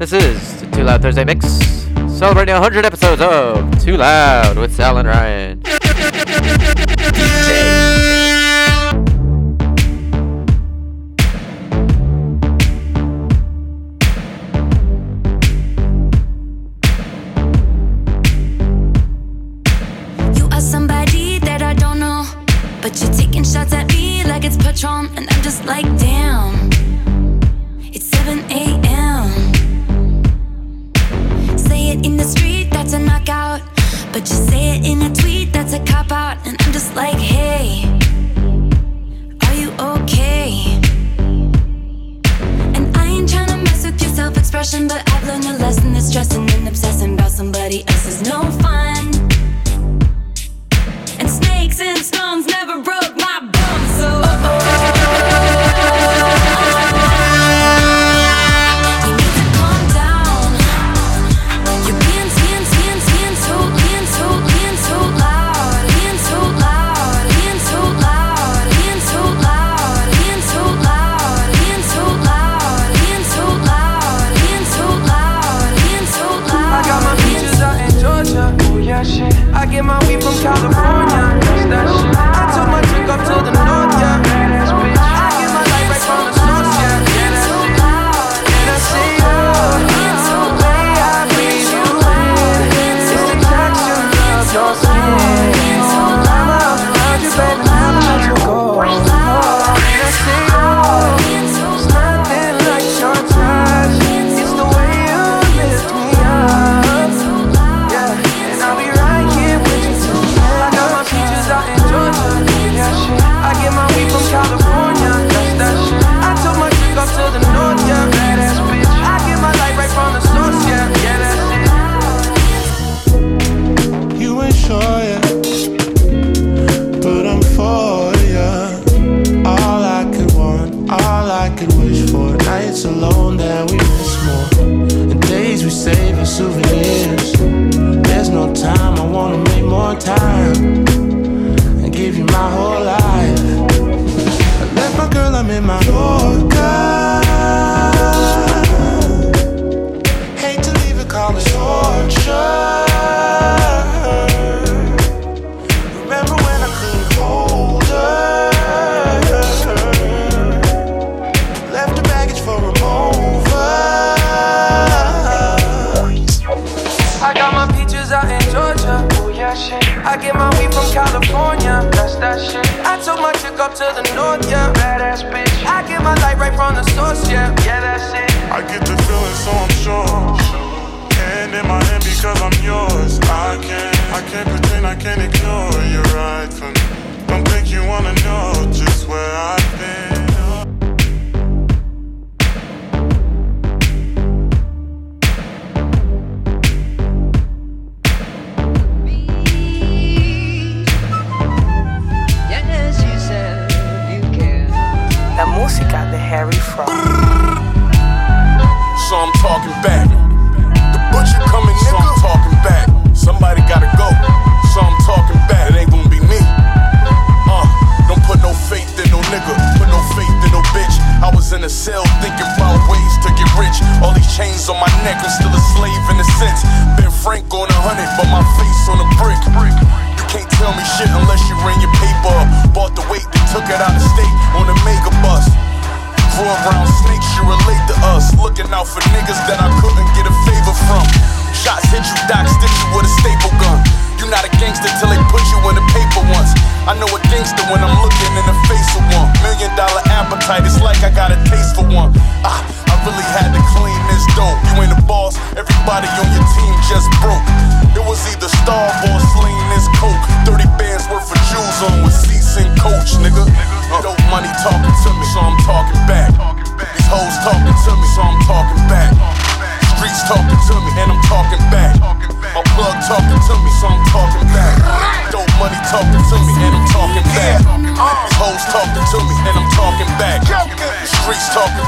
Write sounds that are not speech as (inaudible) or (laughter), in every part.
This is the Too Loud Thursday Mix, celebrating 100 episodes of Too Loud with Sal and Ryan.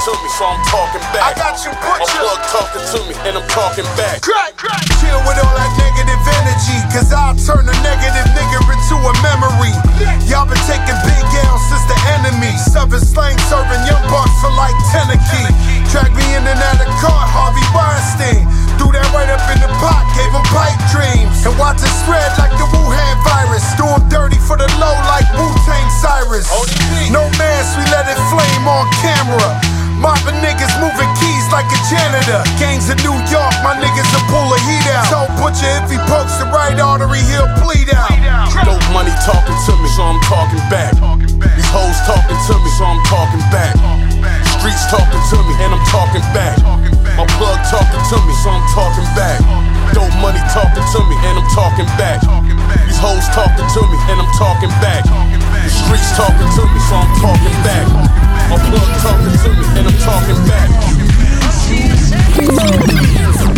To me, so I'm talking back. I got you, My plug talking to me, and I'm talking back. Like a janitor. Gangs in New York, my niggas will pull a heat out. Tell Butcher if he pokes the right artery, he'll bleed out. Dope money talking to me, so I'm talking back. These hoes talking to me, so I'm talking back. Streets talking to me, and I'm talking back. My plug talking to me, so I'm talking back. Dope money talking to me, and I'm talking back. These hoes talking to me, and I'm talking back. The streets talking to me, so I'm talking back. My plug talking to me, and I'm talking back. Me.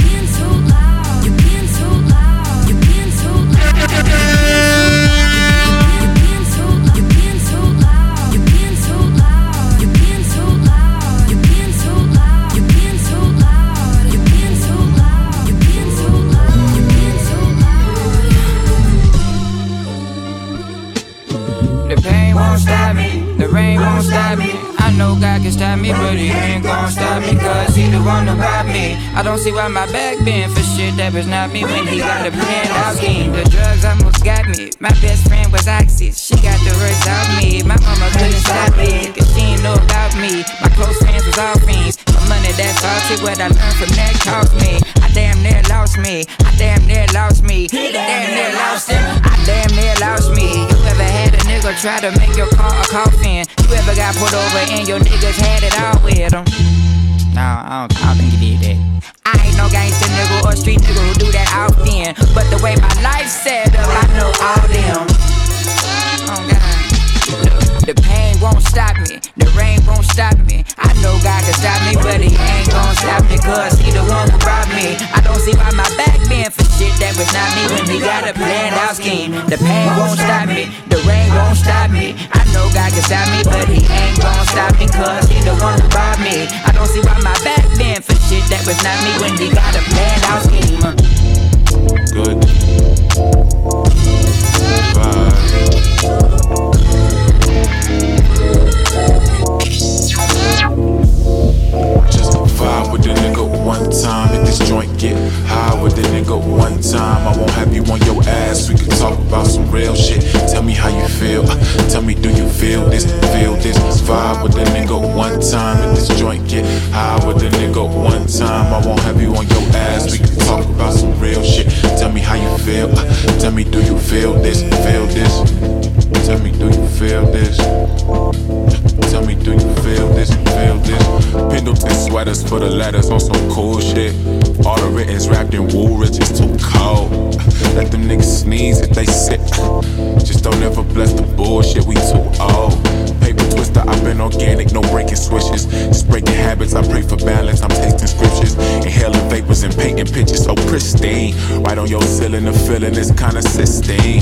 God can stop me, but he ain't gon' stop me, cause he the one about me. I don't see why my back bend for shit that was not me when he got a plan out scheme. The drugs almost got me. My best friend was Oxy, she got the worst out me. My mama couldn't stop it, cause she ain't know about me. My close friends was all fiends. My money that's all shit, what I learned from that cost me. I damn near lost me, I damn near lost me. He damn near lost him, I damn near lost me. You ever had a nigga try to make your car a coffin? You ever got put over and your niggas had it all with them? No, I don't, I don't think you did that. I ain't no gangster nigga or street nigga who do that often. But the way my life set up, I know all them. Oh God. The, pain won't stop me, the rain won't stop me. I know God can stop me, but he ain't gon' stop me, cause he the one who brought me. I don't see why my back bend for shit that was not me when he got a planned out scheme. The pain won't stop me, the rain won't stop me. I know God can stop me, but he ain't gon' stop me, cause he the one who brought me. I don't see why my back bend for shit that was not me when he got a planned out scheme. Good. Vibe. One time. Hit this joint, get high with the nigga one time. I won't have you on your ass. We can talk about some real shit. Tell me how you feel. Uh, tell me, do you feel this? Feel this? Vibe with the nigga one time. Hit this joint, get high with the nigga one time. I won't have you on your ass. We can talk about some real shit. Tell me how you feel. Uh, tell me, do you feel this? Feel this? Tell me, do you feel this? Tell me, do you feel this? Feel this? Pendleton sweaters for the letters on some cool shit. All the written's wrapped in wool, rich is too cold. (laughs) Let them niggas sneeze if they sick. Just don't ever bless the bullshit, we too old. Twister, I've been organic, no breaking switches. Just breaking habits, I pray for balance, I'm tasting scriptures. Inhaling vapors and painting pictures so pristine. Right on your ceiling, the feeling is kinda sistine.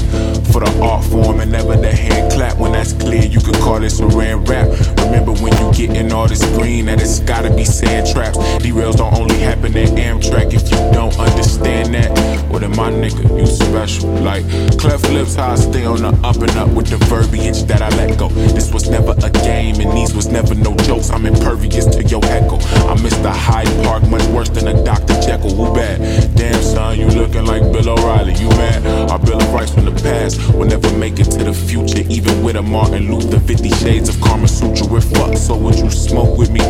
For the art form and never the hand clap. When that's clear, you could call this a ran rap. Remember when you getting all this green, that it's gotta be sand traps. Derails don't only happen in Amtrak if you don't understand that. Well, then my nigga, you special. Like cleft lips, how I stay on the up and up with the verbiage that I let go. This was never a game, and these was never no jokes. I'm impervious to your echo. I miss the Hyde Park much worse than a Dr. Jekyll. Who bad? Damn, son, you looking like Bill O'Reilly. You mad? Our Bill of Rights from the past will never make it to the future, even with a Martin Luther. 50 Shades of Kama Sutra. We're fucked, so would you smoke with me?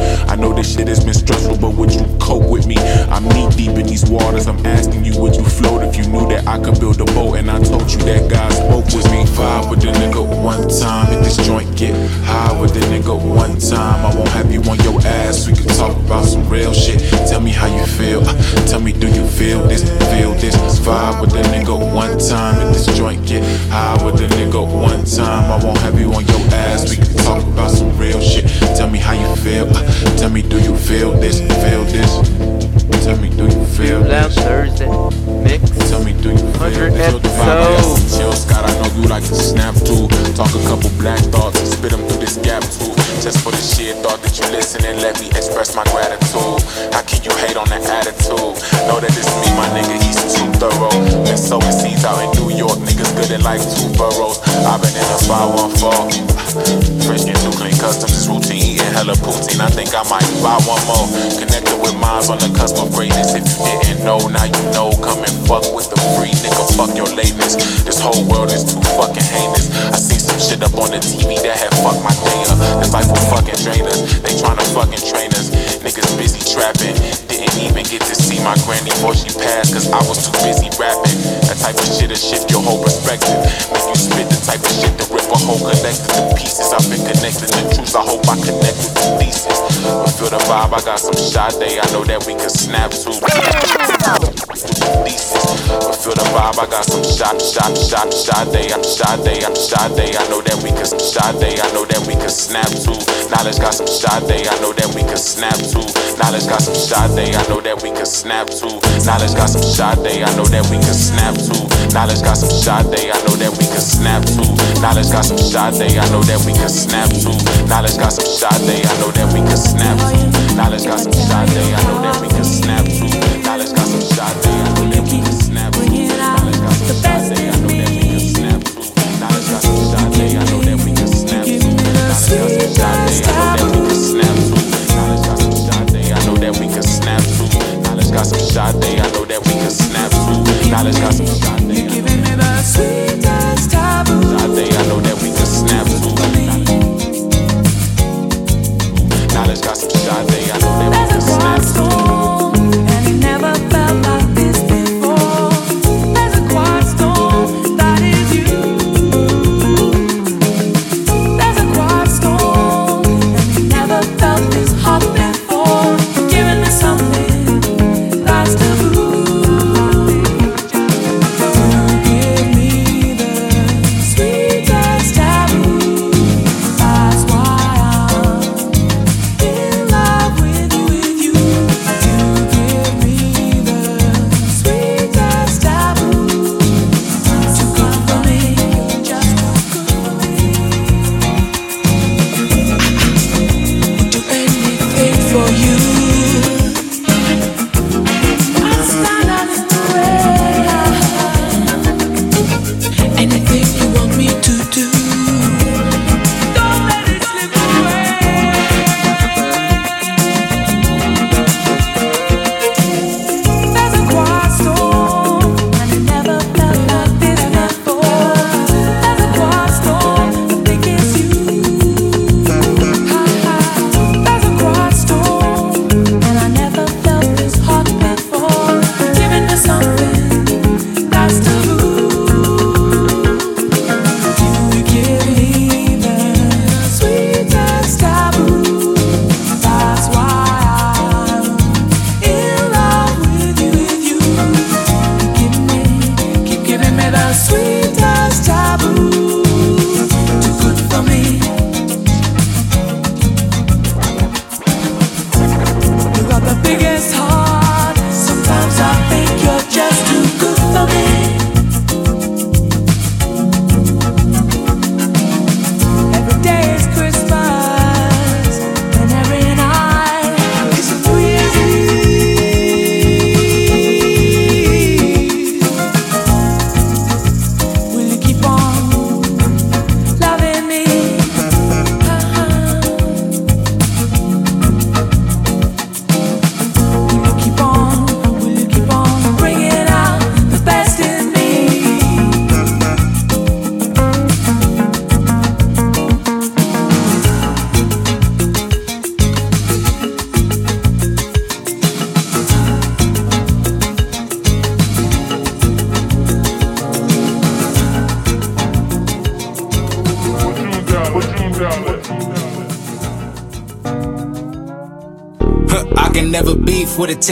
Think I might buy one more. Connected with minds on the cusp of greatness. If you didn't know, now you know. Come and fuck with the free nigga, fuck your lateness. This whole world is too fucking heinous. I seen some shit up on the TV that had fucked my day up. This life will fucking drain us. They tryna fucking train us. Niggas busy trapping. Didn't even get to see my granny before she passed, cause I was too busy rapping. That type of shit'll shift your whole perspective. Make you spit the type of shit to rip a whole collective to pieces. I've been connected to truths. I hope I connect with the thesis. But feel the vibe, I got some day. I know that we can snap too. But feel the vibe, I got some shot, shot, shot, shot day. I'm shot day, I'm shot day. I know that we can shot day. I know that we can snap too. Knowledge got some shot day. I know that we can snap too. Knowledge got some shot day. I know that we can snap too. Knowledge got some shot day. I know that we can snap too. Knowledge got some shot day. I know that we can snap too. Knowledge got some shot day. I know that we can snap too. Knowledge got some shot day. I know that we can snap too. Knowledge got some shot day. I know that we can snap too. Knowledge got some shot day. Knowledge got some shot day. I know that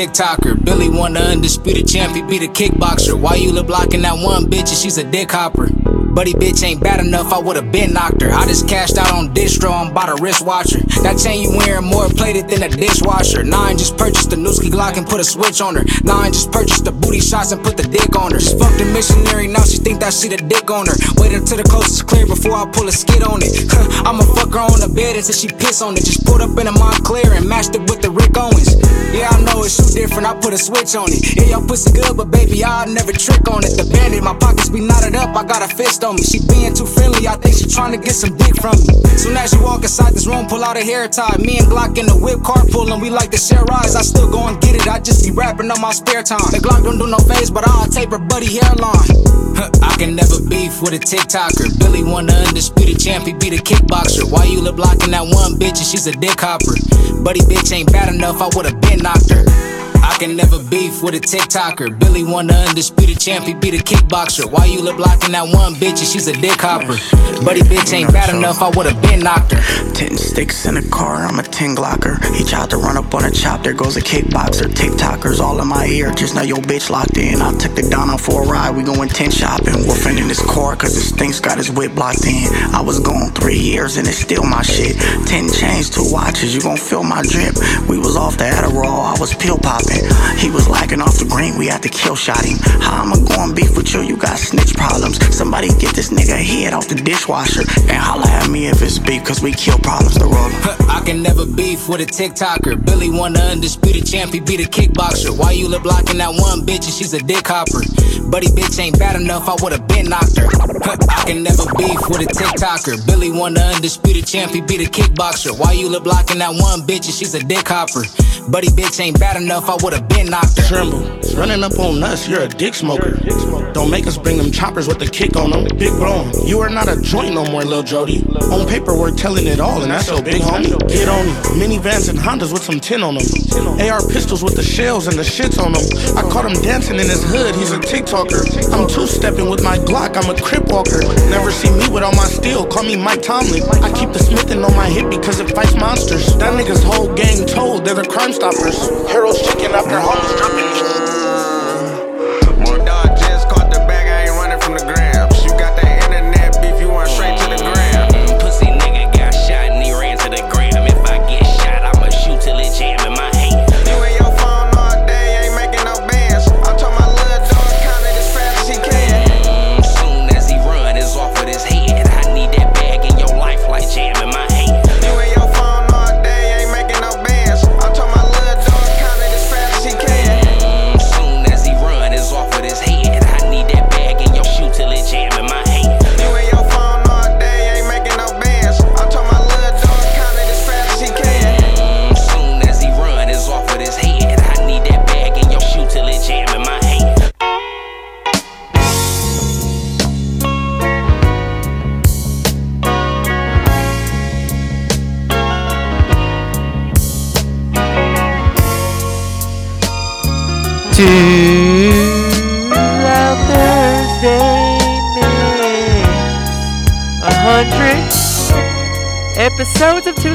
TikToker. Billy won the undisputed champ, he beat a kickboxer. Why you look blocking that one bitch and she's a dick hopper? Buddy bitch ain't bad enough, I would've been knocked her. I just cashed out on distro and bought a wristwatcher. That chain you wearing more plated than a dishwasher. Nine just purchased the Newski Glock and put a switch on her. Nine just purchased the booty shots and put the dick on her. Fucked the missionary, now she think that she the dick on her. Wait until the coast is clear before I pull a skid on it. I'ma fuck her on the bed until she piss on it. Just pulled up in a Moncler and matched it with the Rick Owens. Yeah, I know it's shoot different, I put a switch on it. Yeah, your pussy good, but baby, I'll never trick on it. The bandit, my pockets be knotted up, I got a fist on me. She being too friendly, I think she trying to get some dick from me. Soon as you walk inside this room, pull out a hair tie. Me and Glock in the whip, car carpooling, we like to share rides. I still go and get it, I just be rapping on my spare time. The Glock don't do no face, but I'll tape her buddy hairline. I can never beef with a TikToker. Billy won the undisputed champ, he beat a kickboxer. Why you lip blocking that one bitch and she's a dick hopper? Buddy bitch ain't bad enough, I would've been I can never beef with a TikToker. Billy won the undisputed champ, he beat a kickboxer. Why you lip blocking that one bitch and she's a dick hopper? Buddy bitch ain't bad enough, I would've been knocked her. Ten sticks in a car, I'm a ten glocker. He tried to run up on a chop, there goes a kickboxer. TikTokers all in my ear, just know your bitch locked in. I took the Donna for a ride, we going ten shopping. Wolfing in his car, cause his thing's got his whip blocked in. I was gone three years and it's still my shit. Ten chains, two watches, you gon' feel my drip. We was off the Adderall, I was pill popping. He was lagging off the green, we had to kill shot him. How I'ma go and beef with you, you got snitch problems. Somebody get this nigga head off the dishwasher and holla at me if it's beef, cause we kill problems the roller. I can never beef with a TikToker. Billy won the undisputed champ, he beat a kickboxer. Why you lip blocking that one bitch and she's a dick hopper? Buddy bitch ain't bad enough, I would've been knocked her. I can never beef with a TikToker. Billy won the undisputed champ, he beat a kickboxer. Why you lip blocking that one bitch and she's a dick hopper? Buddy bitch ain't bad enough, I would've been knocked her. Tremble, running up on us, you're a dick smoker. Don't make us bring them choppers with the kick on them. Big blown, you are not a joint no more, Lil Jody. On paper, we're telling it all, and that's so big, homie. Get on them. Minivans and Hondas with some tin on them. AR pistols with the shells and the shits on them. I caught him dancing in his hood, he's a TikToker. I'm two stepping with my Glock, I'm a crip walker. Never see me with all my steel, call me Mike Tomlin. I keep the Smithin on my hip because it fights monsters. That nigga's whole gang told, they're the Crime Stoppers. Harold's chicken after homies dropping. Episodes of Too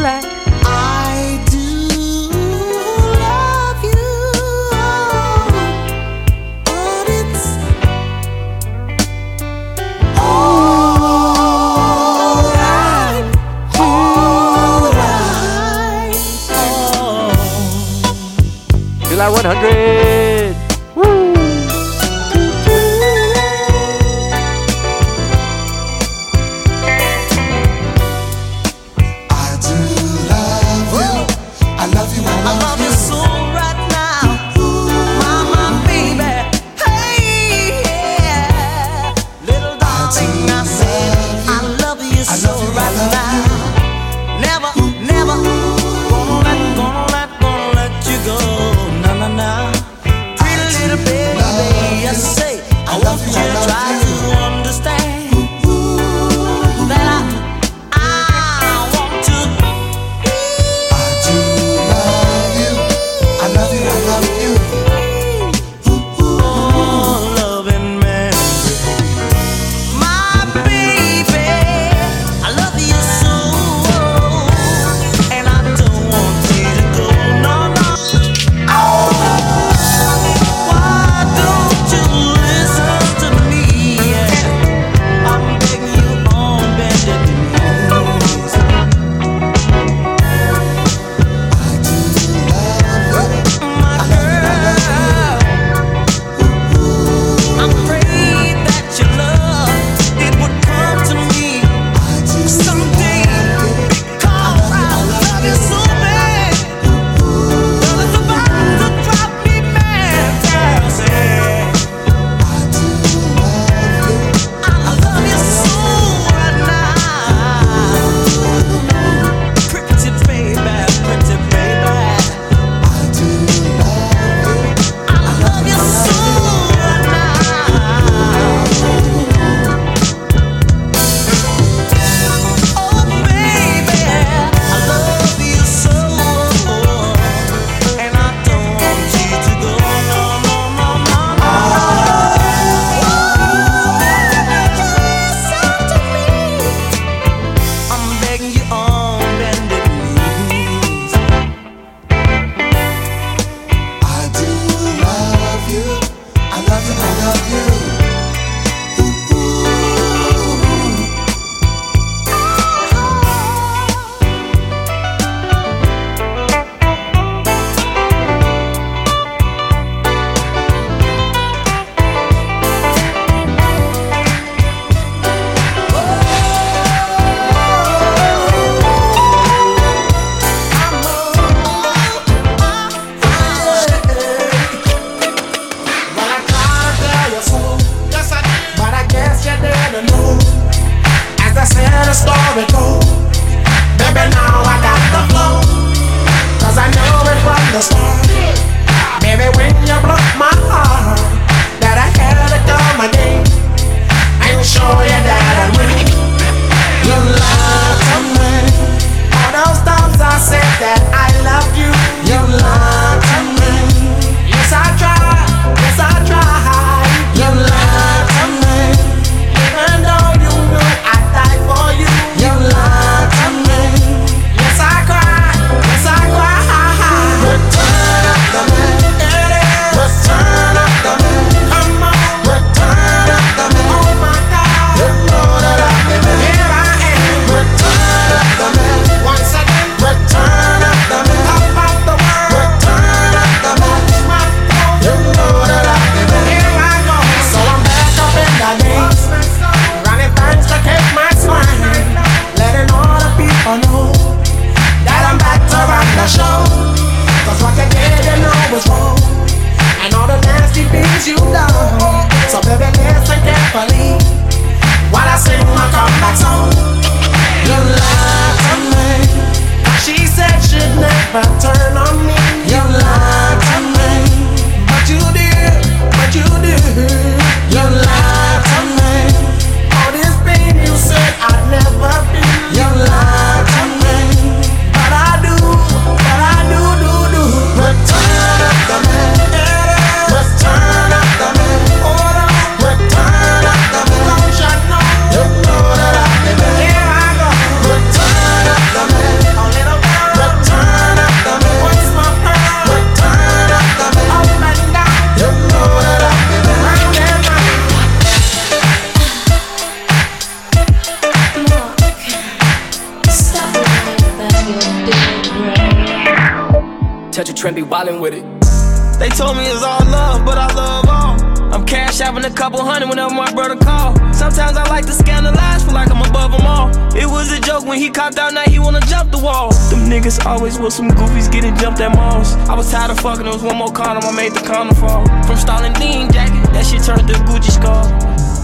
was a joke when he copped out, now he wanna jump the wall. Them niggas always with some goofies getting jumped at malls. I was tired of fucking, there was one more condom, I made the condom fall. From Stalin Dean jacket, that shit turned to Gucci scarf.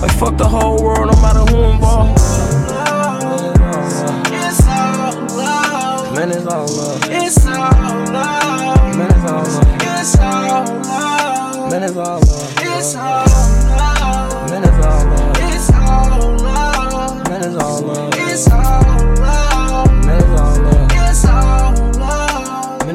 Like fuck the whole world, no matter who involved. It's all love. Man, it's all love. It's all love. Man, it's all love. It's all love. Man, it's all love. It's all love. Man, it's all love. It's all love. Man, it's all love. It's all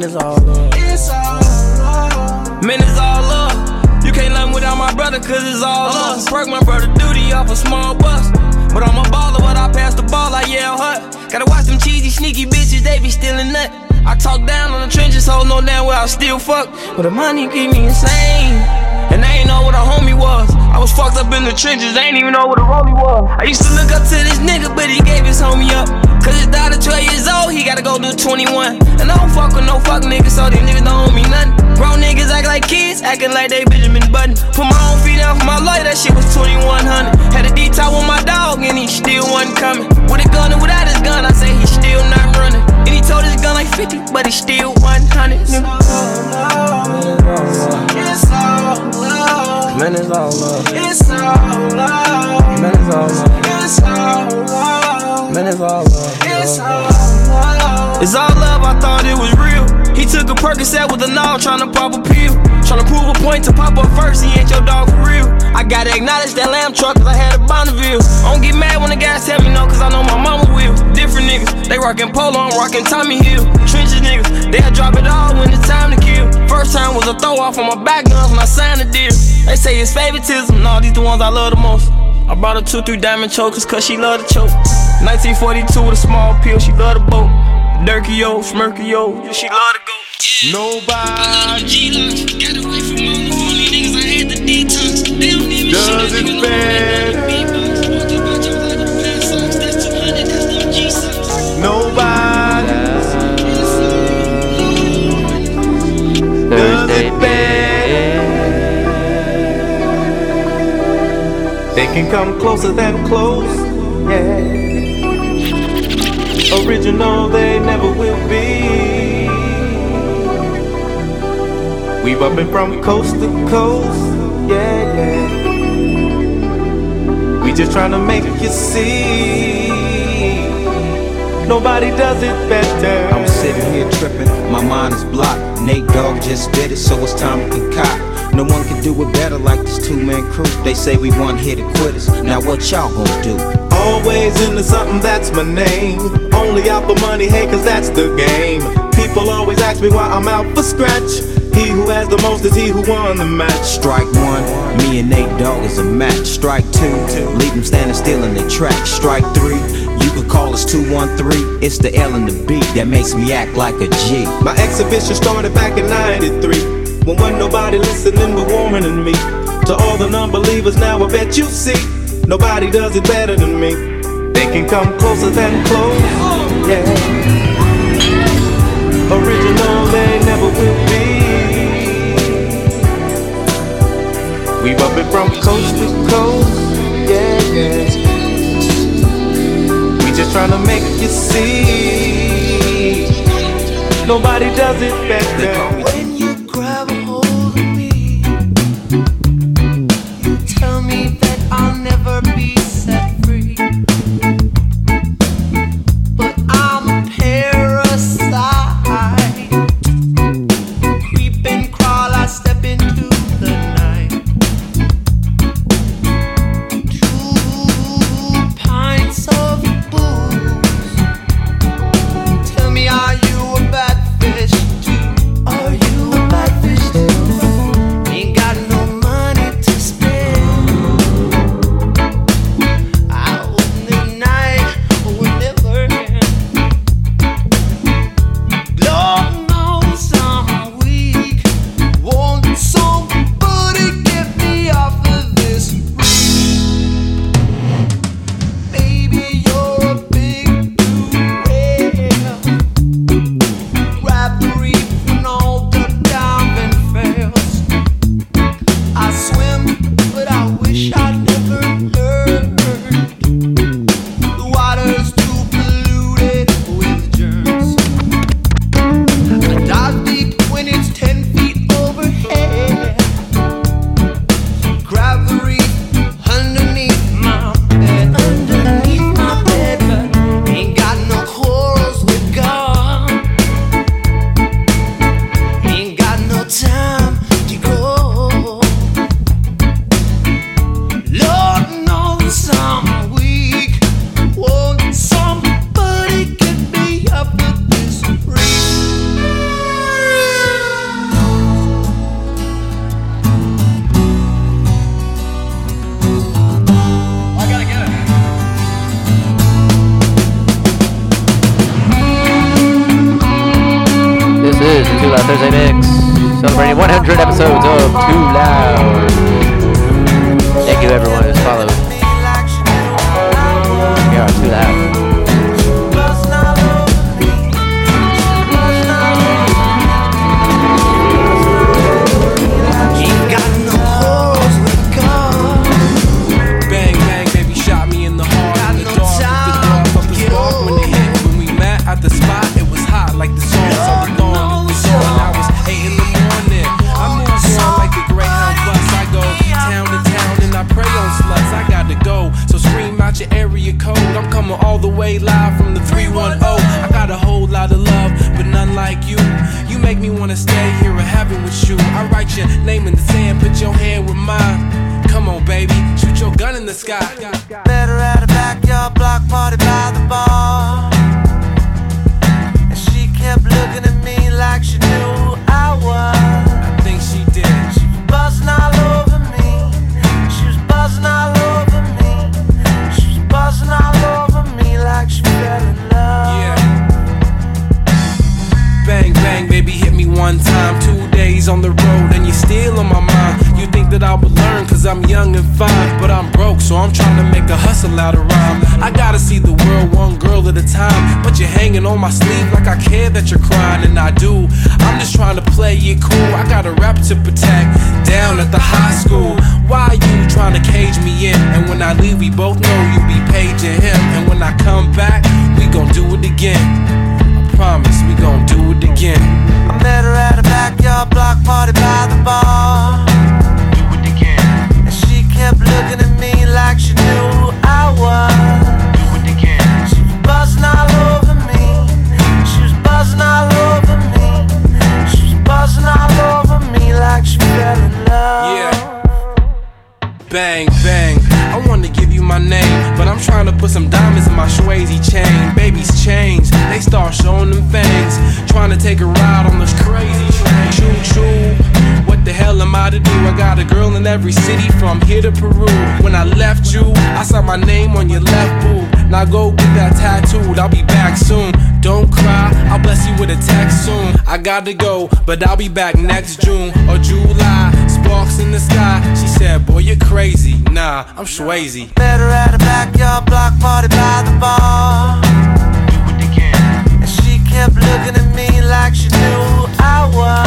it's all love. It's all love. Man, it's all love. You can't love without my brother, cause it's all love. Perk my brother duty off a small bus. But I'm a baller, but I pass the ball, I yell hut. Gotta watch them cheesy, sneaky bitches, they be stealing nut. I talk down on the trenches, so no damn where I still fuck. But the money keep me insane. And I ain't know what a homie was. I was fucked up in the trenches, I ain't even know what a rollie was. I used to look up to this nigga, but he gave his homie up. Cause his daughter 12 years old, he gotta go do 21. And I don't fuck with no fuck niggas, so these niggas don't owe me nothing. Grown niggas act like kids, acting like they Benjamin Button. Put my own feet down for my life, that shit was 2100. Had a D-top with my dog, and he still wasn't coming. With a gun and without his gun, I say he still not running. And he told his gun like 50, but he still 100. It's all love. Man, it's all love. It's all love. Man, it's all love. It's all love. Man, it's all love. It's all love. It's all love, I thought it was real. He took a Percocet with a knob, tryna pop a pill. Tryna prove a point to pop up first, he ain't your dog for real. I gotta acknowledge that lamb truck, cause I had a Bonneville. I don't get mad when the guys tell me no, cause I know my mama will. Different niggas, they rockin' polo, I'm rockin' Tommy Hill. Trenches niggas, they'll drop it all when it's time to kill. First time was a throw off on my back guns when I signed the deal. They say it's favoritism, nah, these the ones I love the most. I brought her two, three diamond chokers, cause she love to choke. 1942 with a small pill, she love the boat. Durkio, Smirkio, yeah, she love to go. Nobody got a right from all the holy niggas i had the detox they don't need me she does it better. Can come closer than close, yeah. Original, they never will be. We bumping from coast to coast, yeah, yeah. We just trying to make you see. Nobody does it better. I'm sitting here tripping, my mind is blocked. Nate Dogg just did it, so it's time to concoct. No one can do it better like this two man crew. They say we one hit quitters. Now what y'all gonna do? Always into something, that's my name. Only out for money, hey, cause that's the game. People always ask me why I'm out for scratch. He who has the most is he who won the match. Strike one, me and Nate Dogg is a match. Strike two, leave them standing still in their track. Strike three, you could call us 213. It's the L and the B that makes me act like a G. My exhibition started back in 93. When wasn't nobody listening but than me. To all the non believers, now I bet you see. Nobody does it better than me. They can come closer than close. Yeah. Original, they never will be. We bumping from coast to coast. Yeah, yeah. We just trying to make you see. Nobody does it better. Cause I'm young and fine. But I'm broke, so I'm trying to make a hustle out of rhyme. I gotta see the world one girl at a time. But you're hanging on my sleeve like I care that you're crying, and I do. I'm just trying to play it cool. I got a rap to protect down at the high school. Why you trying to cage me in? And when I leave, we both know you be paging him. And when I come back, we gon' do it again. I promise we gon' do it again. I met her at a backyard block party by the bar. Kept looking at me like she knew who I was. Do it again. She was buzzing all over me. She was buzzing all over me. She was buzzing all over me like she fell in love. Yeah. Bang, bang. I wanna give you my name, but I'm trying to put some diamonds in my Swayze chain. Babies change, they start showing them fangs. Trying to take a ride on this crazy train. Choo choo. What the hell am I to do? I got a girl in every city from here to Peru. When I left you, I saw my name on your left boob. Now go get that tattooed, I'll be back soon. Don't cry, I'll bless you with a text soon. I gotta go, but I'll be back next June or July. Sparks in the sky. She said, Boy, you're crazy. Nah, I'm Swayze. Met her at a backyard block party by the bar. Do it again. And she kept looking at me like she knew I was.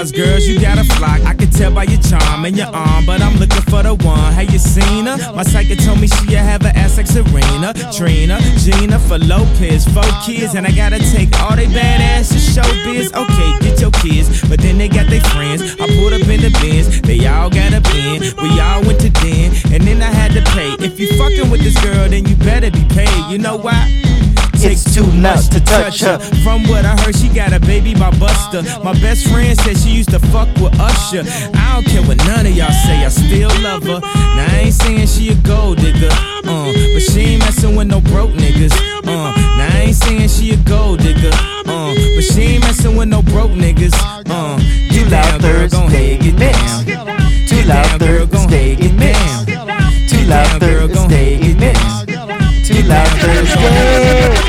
As girls, you got a flock, I can tell by your charm and your arm. But I'm looking for the one. Have you seen her? My psychic told me she have an ass like Serena, Trina, Jennifer Lopez, four kids, and I gotta take all they badass to show showbiz. Okay, get your kids, but then they got their friends. I pulled up in the Benz, they all got a bin. We all went to den, and then I had to pay. If you fucking with this girl, then you better be paid. You know why? It's too much to touch her. From what I heard, she got a baby by Busta. My best friend said she used to fuck with Usher. I don't care what none of y'all say, I still love her. Now I ain't saying she a gold digger, uh, but she ain't messing with no broke niggas. Uh, now I ain't saying she a gold digger, uh, but she ain't messing with no broke niggas. Uh, girl, gon' head, get down. Too loud, head, get down. Too loud, girl, get down. Too loud, Thursday,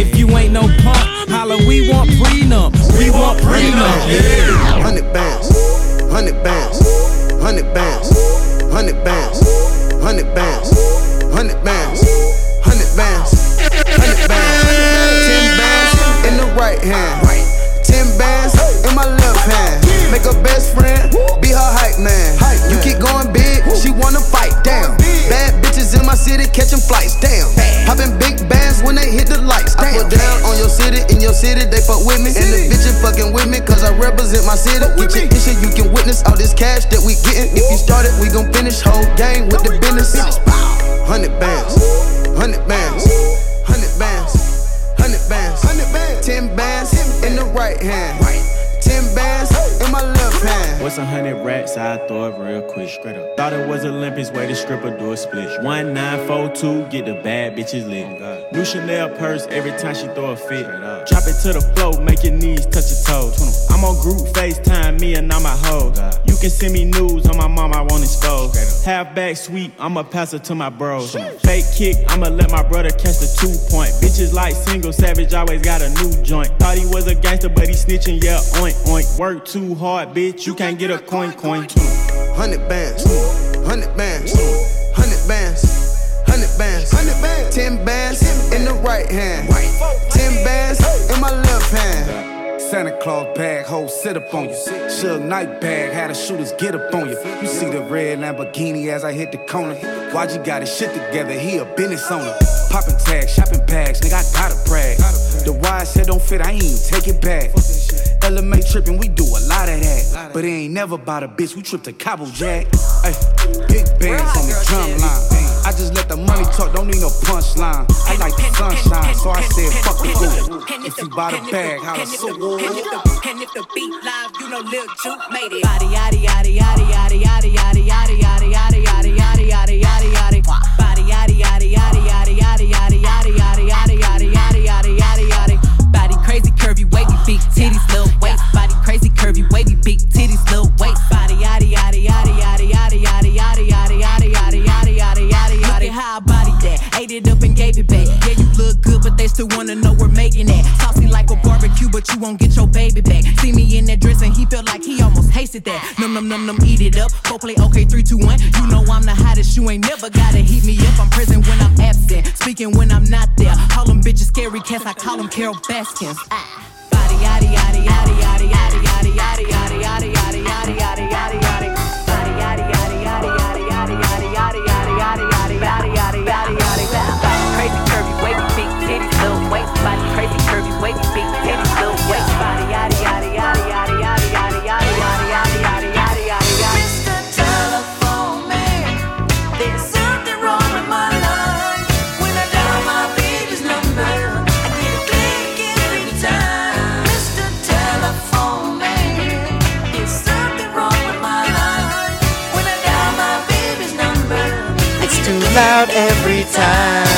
If you ain't no punk, holla, we want prenup. We want prenup. Yeah. Hundred bands, hundred bands, hundred bands, hundred bands, hundred bands, hundred bands, hundred bands, hundred bands. Ten bands in the right hand, ten bands in my left hand. Make her best friend be her hype man. You keep going big, she wanna fight. Damn, bad bitches in my city catching flights. Damn, I put down on your city, in your city they fuck with me, and the bitches fucking with me cause I represent my city. Get your issue, you can witness all this cash that we getting. If you started, we gon' finish whole game with the business. Hundred bands, hundred bands, hundred bands, hundred bands, ten bands in the right hand, a hundred racks? I throw it real quick. Straight up. Thought it was Olympics, way to stripper do a split. One nine four two, get the bad bitches lit. New Chanel purse every time she throw a fit. Drop it to the floor, make your knees touch your toes. I'm on group FaceTime, me and all my hoes. You can send me news on my mom, I won't expose. Half back sweep, I'ma pass it to my bros. Fake kick, I'ma let my brother catch the two point. Bitches like single savage, always got a new joint. Thought he was a gangster, but he snitching, yeah, oink oink. Work too hard, bitch, you can't get a coin coin. Hundred bands, hundred bands, hundred bands, hundred bands, hundred bands, ten bands in the right hand, ten bands in my left hand. Santa Claus bag, hoe sit up on you. Suge Knight bag, had the shooters get up on you. You see the red Lamborghini as I hit the corner. Why'd you got his shit together, he a business owner. Popping tags, shopping bags, nigga, I gotta brag. The wide said don't fit, I ain't take it back. LMA tripping, we do a lot of that. But it ain't never about a bitch, we trip to Cabo Jack. Ay, big bands on the drum line. Talk, don't need no punchline. I like the sunshine, so I said fuck the fool. If you buy the bag, holla so and if the beat live, you know Lil Juke made it. Body yaddy yaddy yaddy yaddy yaddy yaddy yaddy yaddy yaddy yaddy yaddy yaddy yaddy yaddy. Body yaddy yaddy yaddy yaddy yaddy yaddy yaddy yaddy yaddy yaddy yaddy yaddy yaddy yaddy. Body crazy, curvy, wavy, big titties, little waist. Body crazy, curvy, wavy, big titties, little waist. Ate it up and gave it back. Yeah, you look good, but they still wanna know we're making that. Saucy like a barbecue, but you won't get your baby back. See me in that dress and he felt like he almost hasted that. Num num num num, eat it up. Go play okay, three, two, one. You know I'm the hottest. You ain't never gotta heat me up. I'm present when I'm absent, speaking when I'm not there. Call them bitches scary cats. I call them Carole Baskins. Ah. Body yaddy yaddy yaddy yaddy yaddy yaddy yaddy yaddy yaddy yaddy yaddy yaddy yaddy out every time.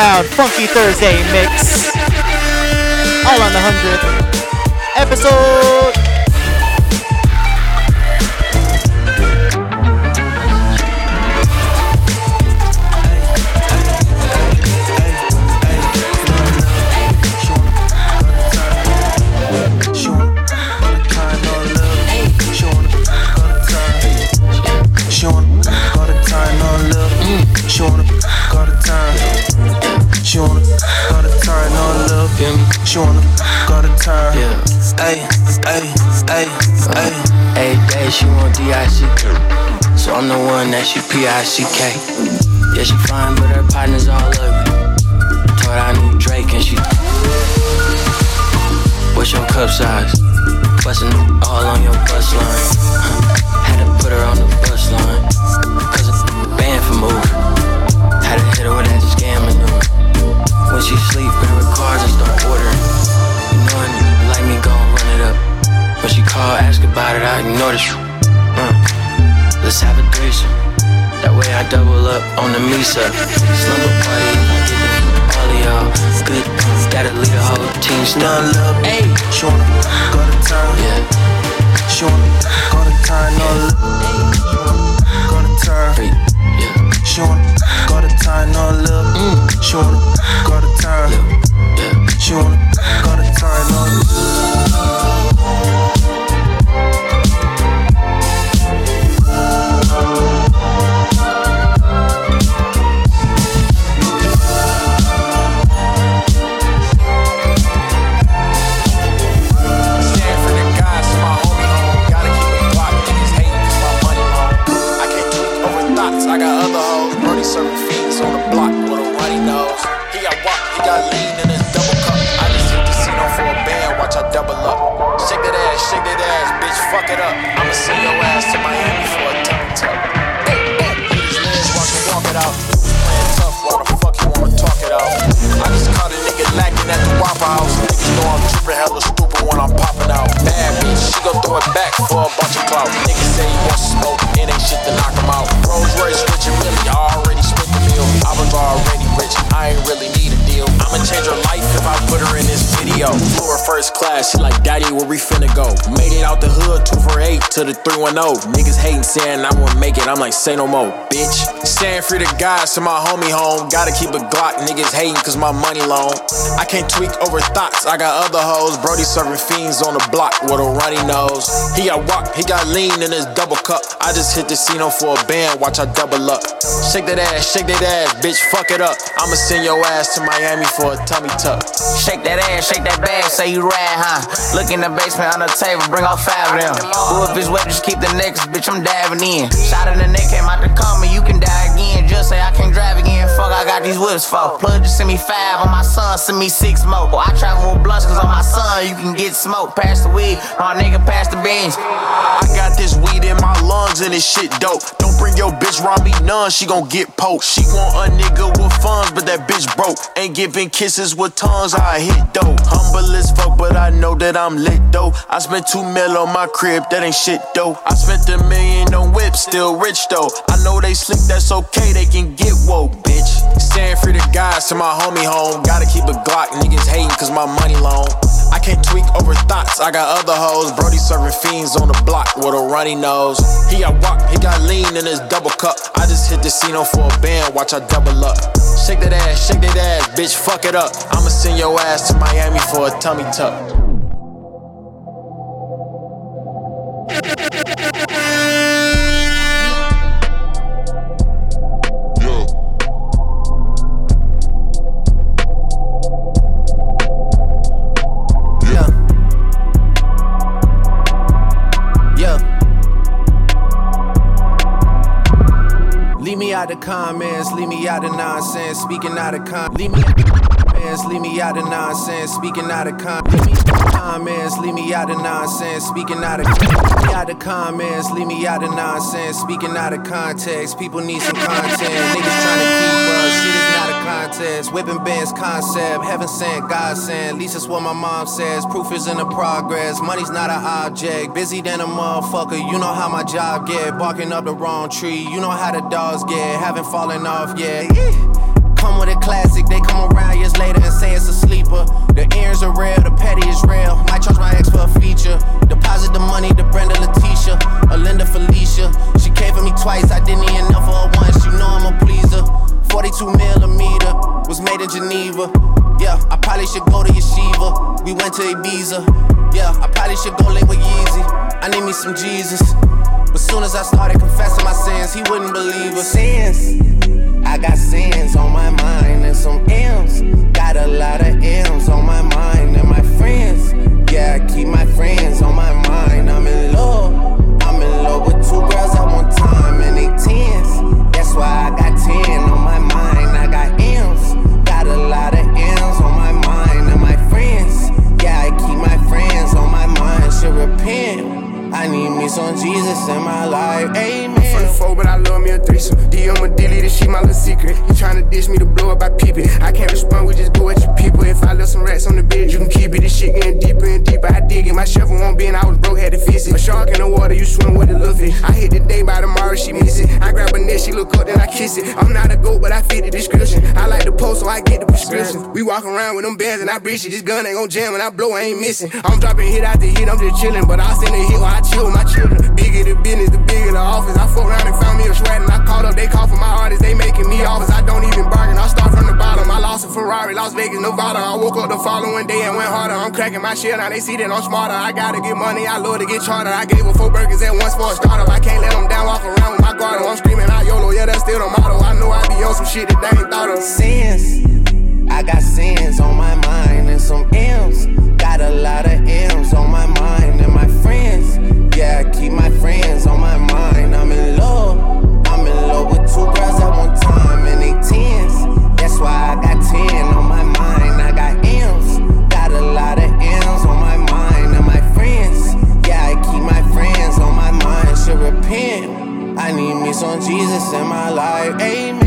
Loud, funky Thursday mix. All on the hundredth episode. She wanna go to time. Ay, ay, ay, ay. Every day she want D.I. She So I'm the one that she P-I-C-K. Yeah, she fine, but her partner's all ugly. Told her I knew Drake and she. What's your cup size? Bustin' all on your bus line. Huh. Had to put her on the bus line. Cause a banned for moving. Had to hit her with that. When she sleep, her cars and start ordering. You know I like me, gon' run it up. When she call, ask about it, I ignore the sh- uh. Let's have a threesome. That way I double up on the Misa. Slumber party, all of y'all. Good, gotta lead a whole team stuff. Hey, she wanna go to town. Yeah. She wanna go to town. No love. Go to town. She wanna go to town. No love. She wanna go to town. She wanna go to town. Fuck it up. I'ma send your ass to Miami for a hey, hit his legs, watch him walk it out. Playing tough, why the fuck you wanna talk it out? I just caught a nigga lacking at the Waffle House. Niggas know I'm tripping hella stupid when I'm popping out. Bad bitch, she gon' throw it back for a bunch of clout. Niggas say he wants smoke, it ain't shit to knock him out. Rolls Royce, Richard Mille, I already split the bill. I was already rich, I ain't really need deal. I'ma change her life if I put her in this video. Her first class, she like, Daddy, where we finna go? Made it out the hood, 2 for 8 to the 310. Niggas hating, saying I won't make it. I'm like, say no more, bitch. Stand free the guys to my homie home. Gotta keep a Glock, niggas hating cause my money long. I can't tweak over thoughts, I got other hoes. Brody serving fiends on the block with a runny nose. He got walk, he got lean in his double cup. I just hit the casino for a band, watch I double up. Shake that ass, shake that ass, bitch, fuck it up. I'ma send your ass to Miami for a tummy tuck. Shake that ass, shake that bag, say you rad, huh? Look in the basement on the table, bring all five of them. Who if it's wet, just keep the necks, bitch, I'm diving in. Shot in the neck, came out the coma, you can die again. Just say I can't drive again, fuck, I got these whips for. Plug just send me five, on my son, send me six more. I travel with blunts, cause on my son, you can get smoked. Pass the weed, my nigga, pass the beans. I got this weed in my lungs and this shit dope. Don't bring your bitch around me none, she gon' get poked. She want a nigga with funds, but that bitch broke. Ain't giving kisses with tongues, I hit dope. Humble as fuck, but I know that I'm lit though. I spent two mil on my crib, that ain't shit though. I spent a million on whips, still rich though. I know they slick, that's okay, they can get woke, bitch. Stand free the guys to my homie home. Gotta keep a Glock, niggas hating cause my money long. I can't tweak over thoughts, I got other hoes. Brody serving fiends on the block with a runny nose. He got walk, he got lean in his double cup. I just hit the casino for a band, watch I double up. Shake that ass, shake that ass, bitch, fuck it up. I'ma send your ass to Miami for a tummy tuck. Out the comments, leave me out the nonsense, speaking out of con. Leave me comments, leave me out the nonsense, speaking out of con. Comments, leave me out the nonsense, speaking out of out the comments, leave me out the nonsense, speaking out of context. People need some content, niggas trying to keep up. Contest. Whipping bands concept, heaven sent, God sent. At least that's what my mom says. Proof is in the progress. Money's not an object. Busy than a motherfucker. You know how my job get. Barking up the wrong tree. You know how the dogs get. Haven't fallen off yet. Come with a classic, they come around years later and say it's a sleeper. The earrings are real, the petty is real. Might charge my ex for a feature. Deposit the money to Brenda Letitia, or Linda Felicia. She came for me twice, I didn't even know for her once. You know I'm a pleaser. 42 millimeter was made in Geneva. Yeah, I probably should go to Yeshiva. We went to Ibiza. Yeah, I probably should go link with Yeezy. I need me some Jesus. But soon as I started confessing my sins, he wouldn't believe us. Sins. I got sins on my mind and some M's. Got a lot of M's on my mind and my friends. Yeah, I keep my friends on my mind. I'm in love. I'm in love with two girls at one time and I need me some Jesus in my life. Amen. I'm from the four, but I love me a threesome. D, I'ma she my little secret. You tryna dish me to blow up, I peep it. I can't respond, we just go at your people. If I left some rats on the bed, you can keep it. This shit getting deeper and deeper. I dig it. My shovel won't be, and I was broke, had to fix it. A shark in the water, you swim with a love it. I hit the day by tomorrow, she miss it. I grab her neck, she look up, then I kiss it. I'm not a goat, but I fit the description. I like the post, so I get the prescription. We walk around with them bands and I breach it. This gun ain't gon' jam, and I blow, I ain't missing. I'm dropping hit after hit, I'm just chilling, but I send a hit when I chill with my children. Bigger the business, the bigger the office. I fuck around and found me a shred and I called up. They call for my artists, they making me offers. I don't even bargain, I start from the bottom. I lost a Ferrari, Las Vegas, Nevada. I woke up the following day and went harder. I'm cracking my shit, now they see that I'm smarter. I gotta get money, I love to get charter. I gave her four burgers at once for a startup. I can't let them down, walk around with my guard. I'm screaming out YOLO, yeah, that's still the motto. I know I be on some shit that they ain't thought of. Sins, I got sins on my mind and some M's. Got a lot of M's on my mind and my friends. Yeah, I keep my friends on my mind. I'm in love. I'm in love with two girls at one time and they tens. That's why I got 10 on my mind. I got M's. Got a lot of M's on my mind and my friends. Yeah, I keep my friends on my mind. Should repent. I need me some Jesus in my life. Amen.